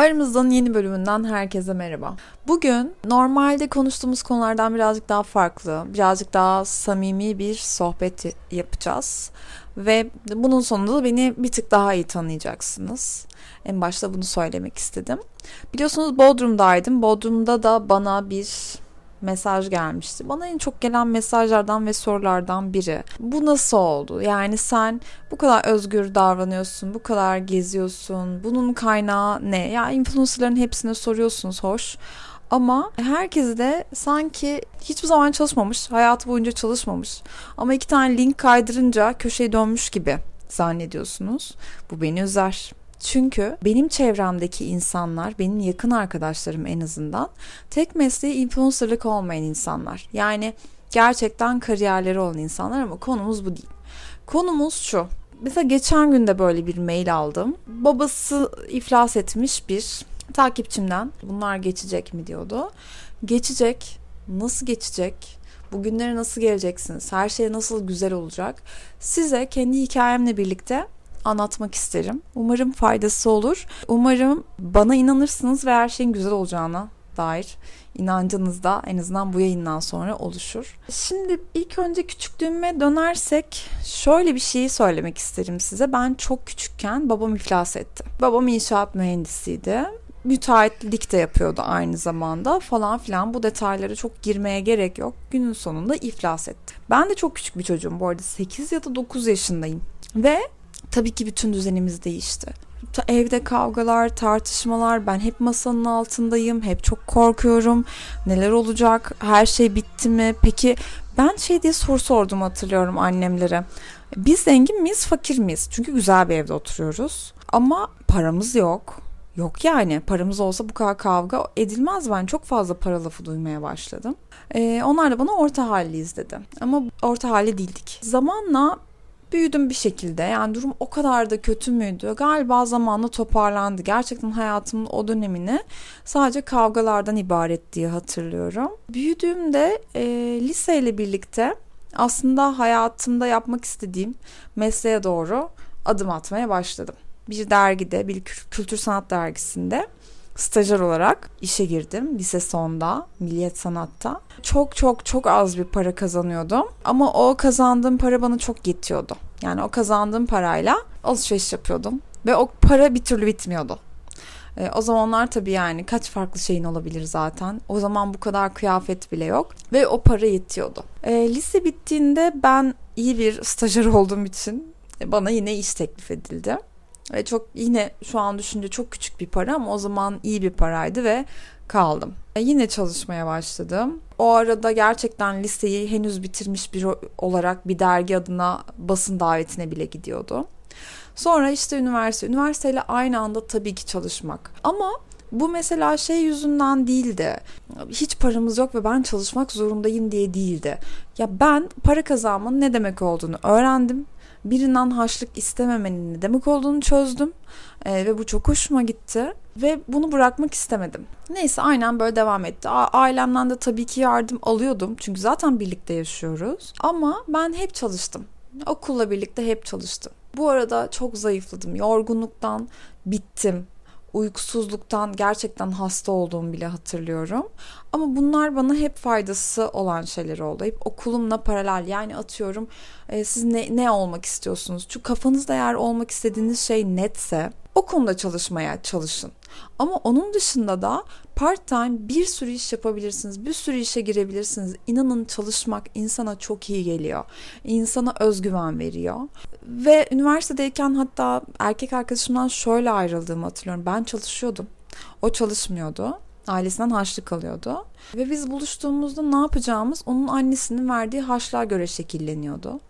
Aramızdan yeni bölümünden herkese merhaba. Bugün normalde konuştuğumuz konulardan birazcık daha farklı, birazcık daha samimi bir sohbet yapacağız. Ve bunun sonunda da beni bir tık daha iyi tanıyacaksınız. En başta bunu söylemek istedim. Biliyorsunuz Bodrum'daydım. Bodrum'da da bana bir mesaj gelmişti. Bana en çok gelen mesajlardan ve sorulardan biri. Bu nasıl oldu? Yani sen bu kadar özgür davranıyorsun, bu kadar geziyorsun. Bunun kaynağı ne? Ya influencerların hepsine soruyorsunuz hoş. Ama herkes de sanki hiçbir zaman çalışmamış, hayatı boyunca çalışmamış. Ama iki tane link kaydırınca köşeye dönmüş gibi zannediyorsunuz. Bu beni üzer. Çünkü benim çevremdeki insanlar, benim yakın arkadaşlarım en azından tek mesleği influencerlık olmayan insanlar. Yani gerçekten kariyerleri olan insanlar ama konumuz bu değil. Konumuz şu. Mesela geçen gün de böyle bir mail aldım. Babası iflas etmiş bir takipçimden. Bunlar geçecek mi diyordu. Geçecek. Nasıl geçecek? Bugünlere nasıl geleceksiniz? Her şey nasıl güzel olacak? Size kendi hikayemle birlikte anlatmak isterim. Umarım faydası olur. Umarım bana inanırsınız ve her şeyin güzel olacağına dair inancınız da en azından bu yayından sonra oluşur. Şimdi ilk önce küçüklüğüme dönersek şöyle bir şeyi söylemek isterim size. Ben çok küçükken babam iflas etti. Babam inşaat mühendisiydi müteahhitlik de yapıyordu aynı zamanda falan filan bu detaylara çok girmeye gerek yok. Günün sonunda iflas etti. Ben de çok küçük bir çocuğum bu arada 8 ya da 9 yaşındayım. Ve tabii ki bütün düzenimiz değişti. Evde kavgalar, tartışmalar, ben hep masanın altındayım, hep çok korkuyorum. Neler olacak? Her şey bitti mi? Peki ben şey diye soru sordum hatırlıyorum annemlere. Biz zengin miyiz, fakir miyiz? Çünkü güzel bir evde oturuyoruz. Ama paramız yok. Yok yani paramız olsa bu kadar kavga edilmez ben çok fazla para lafı duymaya başladım. Ee, onlar da bana orta halliyiz dedi. Ama orta hali değildik. Zamanla büyüdüm bir şekilde. Yani durum o kadar da kötü müydü? Galiba zamanla toparlandı. Gerçekten hayatımın o dönemini sadece kavgalardan ibaret diye hatırlıyorum. Büyüdüğümde e, liseyle birlikte aslında hayatımda yapmak istediğim mesleğe doğru adım atmaya başladım. Bir dergide, bir kültür sanat dergisinde stajyer olarak işe girdim lise sonda Milliyet Sanat'ta. Çok çok çok az bir para kazanıyordum ama o kazandığım para bana çok yetiyordu. Yani o kazandığım parayla alışveriş yapıyordum ve o para bir türlü bitmiyordu. E, o zamanlar tabii yani kaç farklı şeyin olabilir zaten. O zaman bu kadar kıyafet bile yok ve o para yetiyordu. E, lise bittiğinde ben iyi bir stajyer olduğum için bana yine iş teklif edildi. Ve çok yine şu an düşünce çok küçük bir para ama o zaman iyi bir paraydı ve kaldım. E yine çalışmaya başladım. O arada gerçekten liseyi henüz bitirmiş bir olarak bir dergi adına basın davetine bile gidiyordu. Sonra işte üniversite. Üniversiteyle aynı anda tabii ki çalışmak. Ama bu mesela şey yüzünden değildi. Hiç paramız yok ve ben çalışmak zorundayım diye değildi. Ya ben para kazanmanın ne demek olduğunu öğrendim birinden harçlık istememenin ne demek olduğunu çözdüm. E, ve bu çok hoşuma gitti. Ve bunu bırakmak istemedim. Neyse aynen böyle devam etti. Ailemden de tabii ki yardım alıyordum. Çünkü zaten birlikte yaşıyoruz. Ama ben hep çalıştım. Okulla birlikte hep çalıştım. Bu arada çok zayıfladım. Yorgunluktan bittim uykusuzluktan gerçekten hasta olduğumu bile hatırlıyorum. Ama bunlar bana hep faydası olan şeyler oldu. Hep okulumla paralel yani atıyorum e, siz ne, ne olmak istiyorsunuz? Çünkü kafanızda eğer olmak istediğiniz şey netse o konuda çalışmaya çalışın. Ama onun dışında da part time bir sürü iş yapabilirsiniz. Bir sürü işe girebilirsiniz. İnanın çalışmak insana çok iyi geliyor. İnsana özgüven veriyor. Ve üniversitedeyken hatta erkek arkadaşımdan şöyle ayrıldığımı hatırlıyorum. Ben çalışıyordum. O çalışmıyordu. Ailesinden harçlık alıyordu. Ve biz buluştuğumuzda ne yapacağımız onun annesinin verdiği harçlığa göre şekilleniyordu.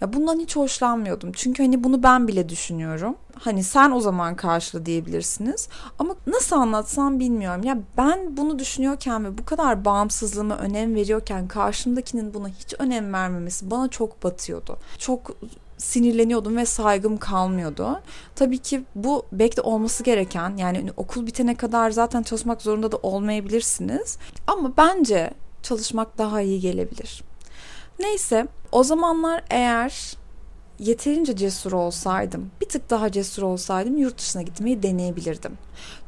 Ya bundan hiç hoşlanmıyordum. Çünkü hani bunu ben bile düşünüyorum. Hani sen o zaman karşıla diyebilirsiniz. Ama nasıl anlatsam bilmiyorum. Ya ben bunu düşünüyorken ve bu kadar bağımsızlığıma önem veriyorken karşımdakinin buna hiç önem vermemesi bana çok batıyordu. Çok sinirleniyordum ve saygım kalmıyordu. Tabii ki bu belki olması gereken yani okul bitene kadar zaten çalışmak zorunda da olmayabilirsiniz. Ama bence çalışmak daha iyi gelebilir. Neyse o zamanlar eğer yeterince cesur olsaydım, bir tık daha cesur olsaydım yurt dışına gitmeyi deneyebilirdim.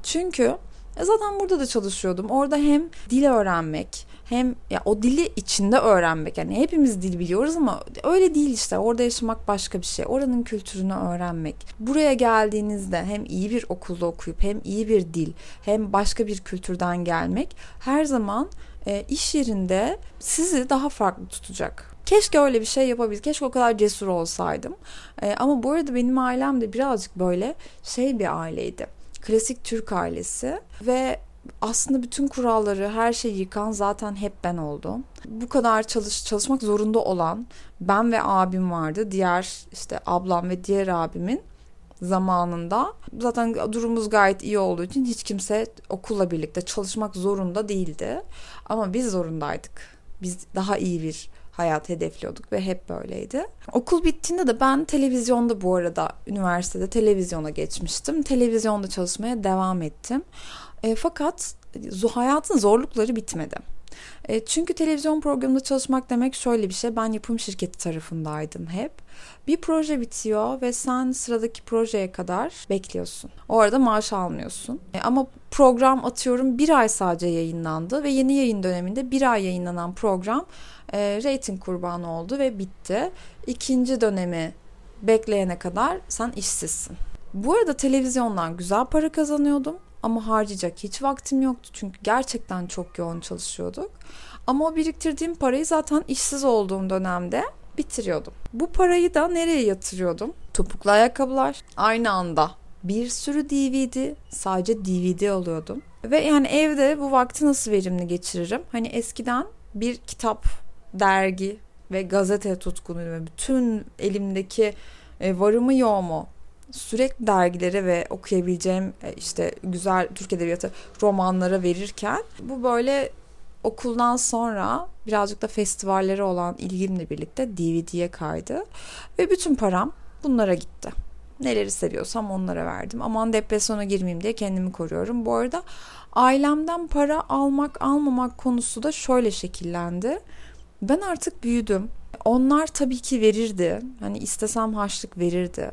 Çünkü e zaten burada da çalışıyordum. Orada hem dil öğrenmek hem ya o dili içinde öğrenmek. Yani hepimiz dil biliyoruz ama öyle değil işte. Orada yaşamak başka bir şey. Oranın kültürünü öğrenmek. Buraya geldiğinizde hem iyi bir okulda okuyup hem iyi bir dil hem başka bir kültürden gelmek her zaman e, iş yerinde sizi daha farklı tutacak. Keşke öyle bir şey yapabilseydim. Keşke o kadar cesur olsaydım. E, ama bu arada benim ailem de birazcık böyle şey bir aileydi. Klasik Türk ailesi ve aslında bütün kuralları, her şeyi yıkan zaten hep ben oldum. Bu kadar çalış çalışmak zorunda olan ben ve abim vardı. Diğer işte ablam ve diğer abimin zamanında zaten durumumuz gayet iyi olduğu için hiç kimse okulla birlikte çalışmak zorunda değildi. Ama biz zorundaydık. Biz daha iyi bir hayat hedefliyorduk ve hep böyleydi. Okul bittiğinde de ben televizyonda bu arada üniversitede televizyona geçmiştim. Televizyonda çalışmaya devam ettim. E, fakat hayatın zorlukları bitmedi. E, çünkü televizyon programında çalışmak demek şöyle bir şey. Ben yapım şirketi tarafındaydım hep. Bir proje bitiyor ve sen sıradaki projeye kadar bekliyorsun. O arada maaş almıyorsun. E, ama program atıyorum bir ay sadece yayınlandı ve yeni yayın döneminde bir ay yayınlanan program e, rating kurbanı oldu ve bitti. İkinci dönemi bekleyene kadar sen işsizsin. Bu arada televizyondan güzel para kazanıyordum ama harcayacak hiç vaktim yoktu çünkü gerçekten çok yoğun çalışıyorduk. Ama o biriktirdiğim parayı zaten işsiz olduğum dönemde bitiriyordum. Bu parayı da nereye yatırıyordum? Topuklu ayakkabılar. Aynı anda bir sürü DVD, sadece DVD alıyordum. Ve yani evde bu vakti nasıl verimli geçiririm? Hani eskiden bir kitap, dergi ve gazete tutkunuyum bütün elimdeki e, varımı yoğumu sürekli dergilere ve okuyabileceğim e, işte güzel Türk Edebiyatı romanlara verirken bu böyle okuldan sonra birazcık da festivallere olan ilgimle birlikte DVD'ye kaydı ve bütün param bunlara gitti. Neleri seviyorsam onlara verdim. Aman depresyona girmeyeyim diye kendimi koruyorum. Bu arada ailemden para almak almamak konusu da şöyle şekillendi. Ben artık büyüdüm. Onlar tabii ki verirdi. Hani istesem harçlık verirdi.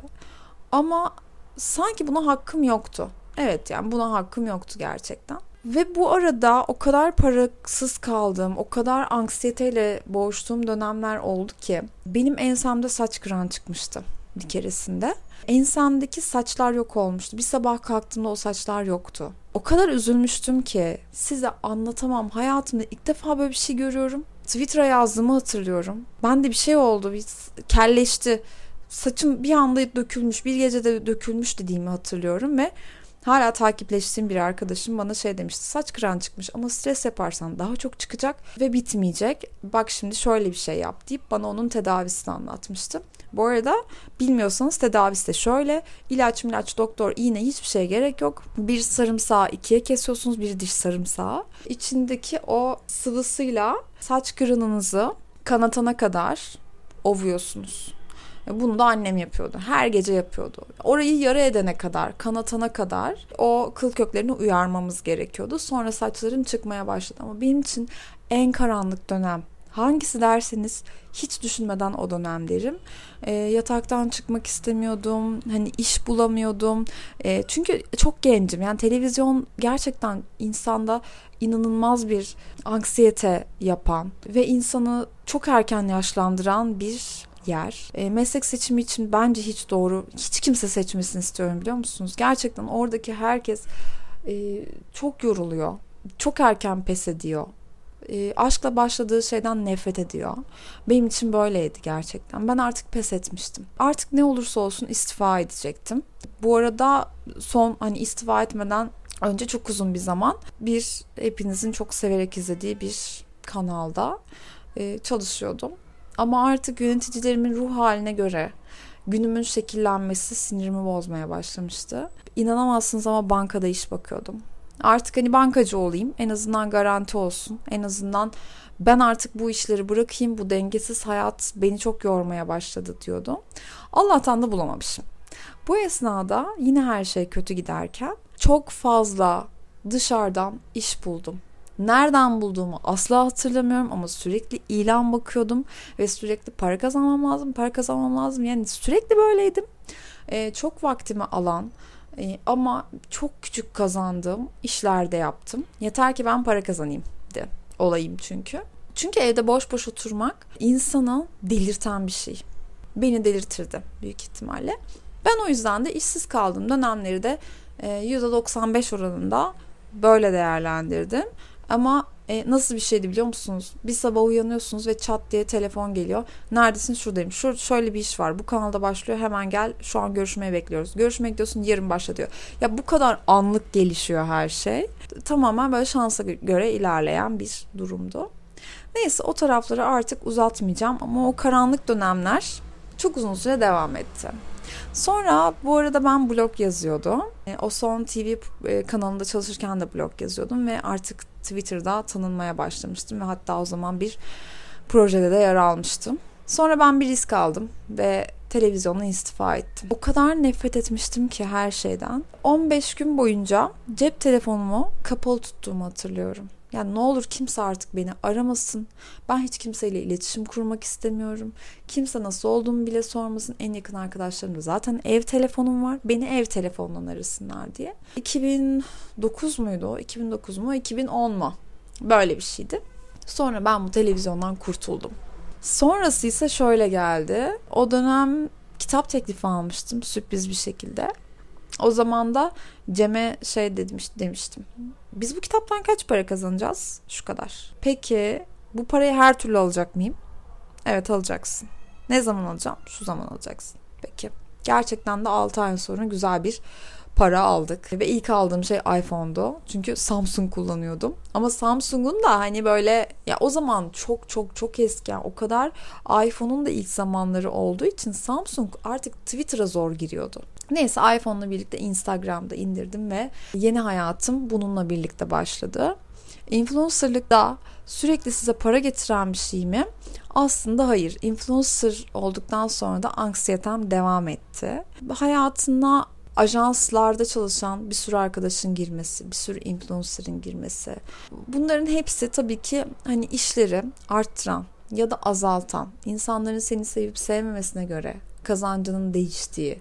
Ama sanki buna hakkım yoktu. Evet yani buna hakkım yoktu gerçekten. Ve bu arada o kadar parasız kaldığım, o kadar anksiyeteyle boğuştuğum dönemler oldu ki benim ensemde saç kıran çıkmıştı bir keresinde. Ensemdeki saçlar yok olmuştu. Bir sabah kalktığımda o saçlar yoktu. O kadar üzülmüştüm ki size anlatamam. Hayatımda ilk defa böyle bir şey görüyorum. Twitter'a yazdığımı hatırlıyorum. Ben de bir şey oldu. Bir kelleşti saçım bir anda dökülmüş bir gecede dökülmüş dediğimi hatırlıyorum ve hala takipleştiğim bir arkadaşım bana şey demişti saç kıran çıkmış ama stres yaparsan daha çok çıkacak ve bitmeyecek bak şimdi şöyle bir şey yap deyip bana onun tedavisini anlatmıştı. Bu arada bilmiyorsanız tedavisi de şöyle ilaç milaç doktor iğne hiçbir şeye gerek yok. Bir sarımsağı ikiye kesiyorsunuz bir diş sarımsağı. İçindeki o sıvısıyla saç kırınınızı kanatana kadar ovuyorsunuz. Bunu da annem yapıyordu. Her gece yapıyordu. Orayı yara edene kadar, kanatana kadar o kıl köklerini uyarmamız gerekiyordu. Sonra saçlarım çıkmaya başladı. Ama benim için en karanlık dönem Hangisi derseniz hiç düşünmeden o dönem derim. E, yataktan çıkmak istemiyordum. Hani iş bulamıyordum. E, çünkü çok gencim. Yani televizyon gerçekten insanda inanılmaz bir anksiyete yapan ve insanı çok erken yaşlandıran bir yer. E, meslek seçimi için bence hiç doğru, hiç kimse seçmesini istiyorum biliyor musunuz? Gerçekten oradaki herkes e, çok yoruluyor. Çok erken pes ediyor. E, aşkla başladığı şeyden nefret ediyor. Benim için böyleydi gerçekten. Ben artık pes etmiştim. Artık ne olursa olsun istifa edecektim. Bu arada son hani istifa etmeden önce çok uzun bir zaman bir hepinizin çok severek izlediği bir kanalda e, çalışıyordum. Ama artık yöneticilerimin ruh haline göre günümün şekillenmesi sinirimi bozmaya başlamıştı. İnanamazsınız ama bankada iş bakıyordum. Artık hani bankacı olayım en azından garanti olsun. En azından ben artık bu işleri bırakayım bu dengesiz hayat beni çok yormaya başladı diyordum. Allah'tan da bulamamışım. Bu esnada yine her şey kötü giderken çok fazla dışarıdan iş buldum. Nereden bulduğumu asla hatırlamıyorum ama sürekli ilan bakıyordum ve sürekli para kazanmam lazım, para kazanmam lazım. Yani sürekli böyleydim. Ee, çok vaktimi alan e, ama çok küçük kazandığım işlerde yaptım. Yeter ki ben para kazanayım de olayım çünkü. Çünkü evde boş boş oturmak insanı delirten bir şey. Beni delirtirdi büyük ihtimalle. Ben o yüzden de işsiz kaldığım dönemleri de %95 e, oranında böyle değerlendirdim. Ama e, nasıl bir şeydi biliyor musunuz? Bir sabah uyanıyorsunuz ve çat diye telefon geliyor. Neredesin? Şuradayım. Şu, şöyle bir iş var. Bu kanalda başlıyor. Hemen gel. Şu an görüşmeye bekliyoruz. Görüşmeye gidiyorsun. Yarın başla. Ya bu kadar anlık gelişiyor her şey. Tamamen böyle şansa göre ilerleyen bir durumdu. Neyse o tarafları artık uzatmayacağım ama o karanlık dönemler çok uzun süre devam etti. Sonra bu arada ben blog yazıyordum. E, o son TV e, kanalında çalışırken de blog yazıyordum ve artık Twitter'da tanınmaya başlamıştım ve hatta o zaman bir projede de yer almıştım. Sonra ben bir risk aldım ve televizyondan istifa ettim. O kadar nefret etmiştim ki her şeyden. 15 gün boyunca cep telefonumu kapalı tuttuğumu hatırlıyorum. Yani ne olur kimse artık beni aramasın. Ben hiç kimseyle iletişim kurmak istemiyorum. Kimse nasıl olduğumu bile sormasın. En yakın arkadaşlarım da zaten ev telefonum var. Beni ev telefonundan arasınlar diye. 2009 muydu o? 2009 mu? 2010 mu? Böyle bir şeydi. Sonra ben bu televizyondan kurtuldum. Sonrası ise şöyle geldi. O dönem kitap teklifi almıştım sürpriz bir şekilde. O zaman da Cem'e şey demiş, demiştim. Biz bu kitaptan kaç para kazanacağız? Şu kadar. Peki bu parayı her türlü alacak mıyım? Evet alacaksın. Ne zaman alacağım? Şu zaman alacaksın. Peki. Gerçekten de 6 ay sonra güzel bir para aldık. Ve ilk aldığım şey iPhone'du. Çünkü Samsung kullanıyordum. Ama Samsung'un da hani böyle ya o zaman çok çok çok eski yani o kadar iPhone'un da ilk zamanları olduğu için Samsung artık Twitter'a zor giriyordu. Neyse iPhone'la birlikte Instagram'da indirdim ve yeni hayatım bununla birlikte başladı. Influencerlık da sürekli size para getiren bir şey mi? Aslında hayır. Influencer olduktan sonra da anksiyetem devam etti. Hayatına ajanslarda çalışan bir sürü arkadaşın girmesi, bir sürü influencer'ın girmesi. Bunların hepsi tabii ki hani işleri arttıran ya da azaltan, insanların seni sevip sevmemesine göre kazancının değiştiği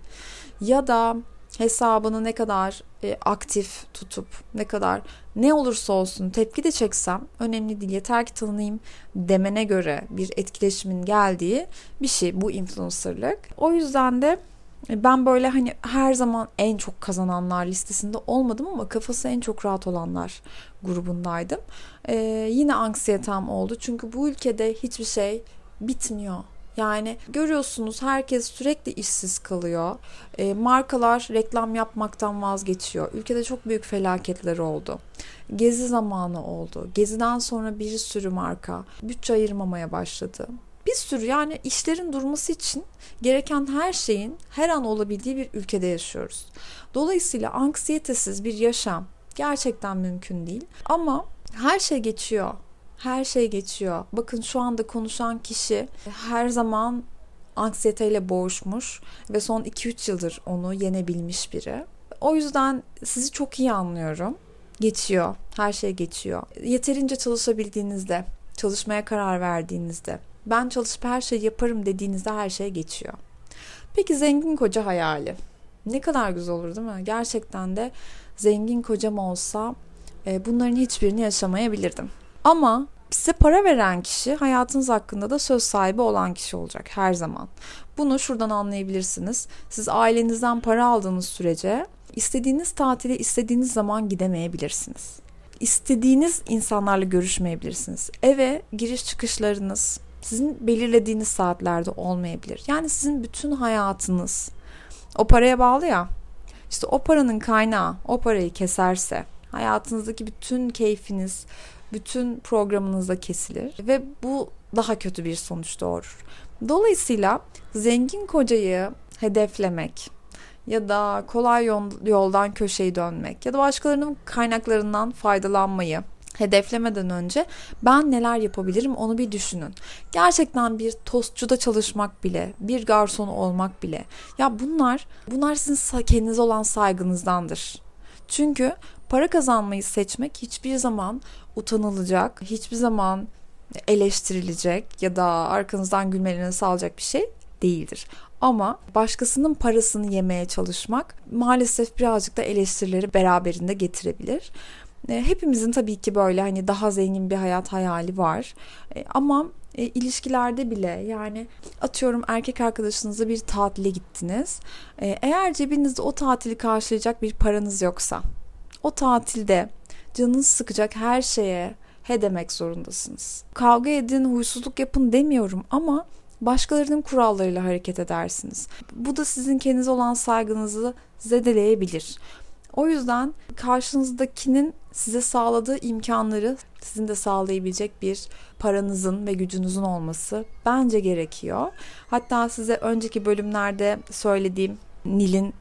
ya da hesabını ne kadar e, aktif tutup ne kadar ne olursa olsun tepki de çeksem önemli değil yeter ki tanınayım demene göre bir etkileşimin geldiği bir şey bu influencerlık. O yüzden de ben böyle hani her zaman en çok kazananlar listesinde olmadım ama kafası en çok rahat olanlar grubundaydım. Ee, yine anksiyetem oldu çünkü bu ülkede hiçbir şey bitmiyor. Yani görüyorsunuz herkes sürekli işsiz kalıyor. E, markalar reklam yapmaktan vazgeçiyor. Ülkede çok büyük felaketler oldu. Gezi zamanı oldu. Geziden sonra bir sürü marka bütçe ayırmamaya başladı bir sürü yani işlerin durması için gereken her şeyin her an olabildiği bir ülkede yaşıyoruz. Dolayısıyla anksiyetesiz bir yaşam gerçekten mümkün değil. Ama her şey geçiyor. Her şey geçiyor. Bakın şu anda konuşan kişi her zaman anksiyeteyle boğuşmuş ve son 2-3 yıldır onu yenebilmiş biri. O yüzden sizi çok iyi anlıyorum. Geçiyor. Her şey geçiyor. Yeterince çalışabildiğinizde, çalışmaya karar verdiğinizde, ben çalışıp her şeyi yaparım dediğinizde her şey geçiyor. Peki zengin koca hayali. Ne kadar güzel olur değil mi? Gerçekten de zengin kocam olsa e, bunların hiçbirini yaşamayabilirdim. Ama size para veren kişi hayatınız hakkında da söz sahibi olan kişi olacak her zaman. Bunu şuradan anlayabilirsiniz. Siz ailenizden para aldığınız sürece istediğiniz tatile istediğiniz zaman gidemeyebilirsiniz. İstediğiniz insanlarla görüşmeyebilirsiniz. Eve giriş çıkışlarınız, sizin belirlediğiniz saatlerde olmayabilir. Yani sizin bütün hayatınız o paraya bağlı ya. İşte o paranın kaynağı o parayı keserse hayatınızdaki bütün keyfiniz, bütün programınızda kesilir ve bu daha kötü bir sonuç doğurur. Dolayısıyla zengin kocayı hedeflemek ya da kolay yoldan köşeyi dönmek ya da başkalarının kaynaklarından faydalanmayı hedeflemeden önce ben neler yapabilirim onu bir düşünün. Gerçekten bir tostçuda çalışmak bile, bir garson olmak bile. Ya bunlar bunlar sizin kendinize olan saygınızdandır. Çünkü Para kazanmayı seçmek hiçbir zaman utanılacak, hiçbir zaman eleştirilecek ya da arkanızdan gülmelerini sağlayacak bir şey değildir. Ama başkasının parasını yemeye çalışmak maalesef birazcık da eleştirileri beraberinde getirebilir. E, hepimizin tabii ki böyle hani daha zengin bir hayat hayali var. E, ama e, ilişkilerde bile yani atıyorum erkek arkadaşınızla bir tatile gittiniz. Eğer cebinizde o tatili karşılayacak bir paranız yoksa o tatilde canınız sıkacak her şeye he demek zorundasınız. Kavga edin, huysuzluk yapın demiyorum ama başkalarının kurallarıyla hareket edersiniz. Bu da sizin kendinize olan saygınızı zedeleyebilir. O yüzden karşınızdakinin size sağladığı imkanları sizin de sağlayabilecek bir paranızın ve gücünüzün olması bence gerekiyor. Hatta size önceki bölümlerde söylediğim Nil'in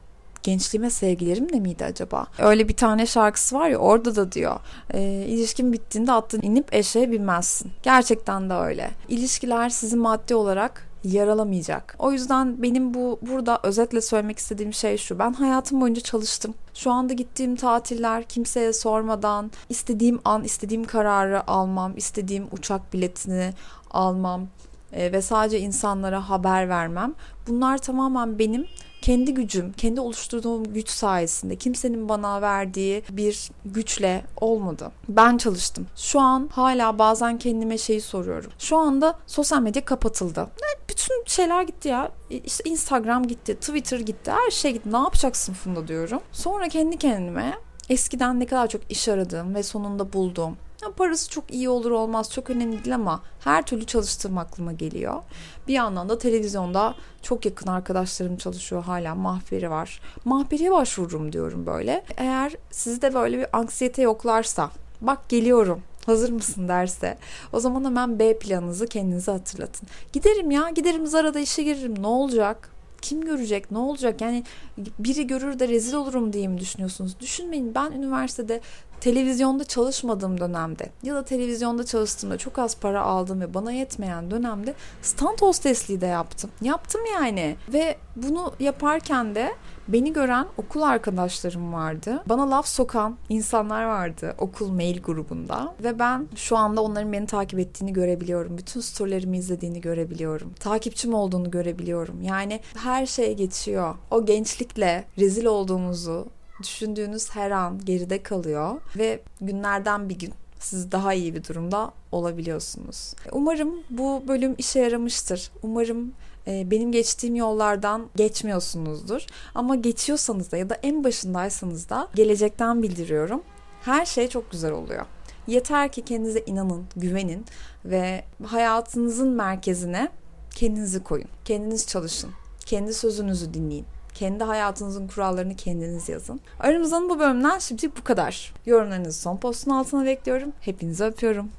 gençliğime sevgilerim de miydi acaba? Öyle bir tane şarkısı var ya orada da diyor. E, ilişkin bittiğinde attan inip eşeğe binmezsin. Gerçekten de öyle. İlişkiler sizi maddi olarak yaralamayacak. O yüzden benim bu burada özetle söylemek istediğim şey şu. Ben hayatım boyunca çalıştım. Şu anda gittiğim tatiller kimseye sormadan istediğim an istediğim kararı almam, istediğim uçak biletini almam e, ve sadece insanlara haber vermem. Bunlar tamamen benim kendi gücüm, kendi oluşturduğum güç sayesinde kimsenin bana verdiği bir güçle olmadı. Ben çalıştım. Şu an hala bazen kendime şeyi soruyorum. Şu anda sosyal medya kapatıldı. Bütün şeyler gitti ya. İşte Instagram gitti, Twitter gitti, her şey gitti. Ne yapacaksın Funda diyorum. Sonra kendi kendime eskiden ne kadar çok iş aradığım ve sonunda bulduğum ya parası çok iyi olur olmaz çok önemli değil ama her türlü çalıştığım aklıma geliyor. Bir yandan da televizyonda çok yakın arkadaşlarım çalışıyor hala mahberi var. Mahberiye başvururum diyorum böyle. Eğer sizde böyle bir anksiyete yoklarsa bak geliyorum hazır mısın derse o zaman hemen B planınızı kendinize hatırlatın. Giderim ya giderim Zara'da işe girerim ne olacak? kim görecek ne olacak yani biri görür de rezil olurum diye mi düşünüyorsunuz düşünmeyin ben üniversitede televizyonda çalışmadığım dönemde ya da televizyonda çalıştığımda çok az para aldım ve bana yetmeyen dönemde stand hostesliği de yaptım. Yaptım yani ve bunu yaparken de beni gören okul arkadaşlarım vardı. Bana laf sokan insanlar vardı okul mail grubunda ve ben şu anda onların beni takip ettiğini görebiliyorum. Bütün storylerimi izlediğini görebiliyorum. Takipçim olduğunu görebiliyorum. Yani her şey geçiyor. O gençlikle rezil olduğumuzu düşündüğünüz her an geride kalıyor ve günlerden bir gün siz daha iyi bir durumda olabiliyorsunuz. Umarım bu bölüm işe yaramıştır. Umarım e, benim geçtiğim yollardan geçmiyorsunuzdur. Ama geçiyorsanız da ya da en başındaysanız da gelecekten bildiriyorum. Her şey çok güzel oluyor. Yeter ki kendinize inanın, güvenin ve hayatınızın merkezine kendinizi koyun. Kendiniz çalışın. Kendi sözünüzü dinleyin. Kendi hayatınızın kurallarını kendiniz yazın. Aramızdan bu bölümden şimdi bu kadar. Yorumlarınızı son postun altına bekliyorum. Hepinizi öpüyorum.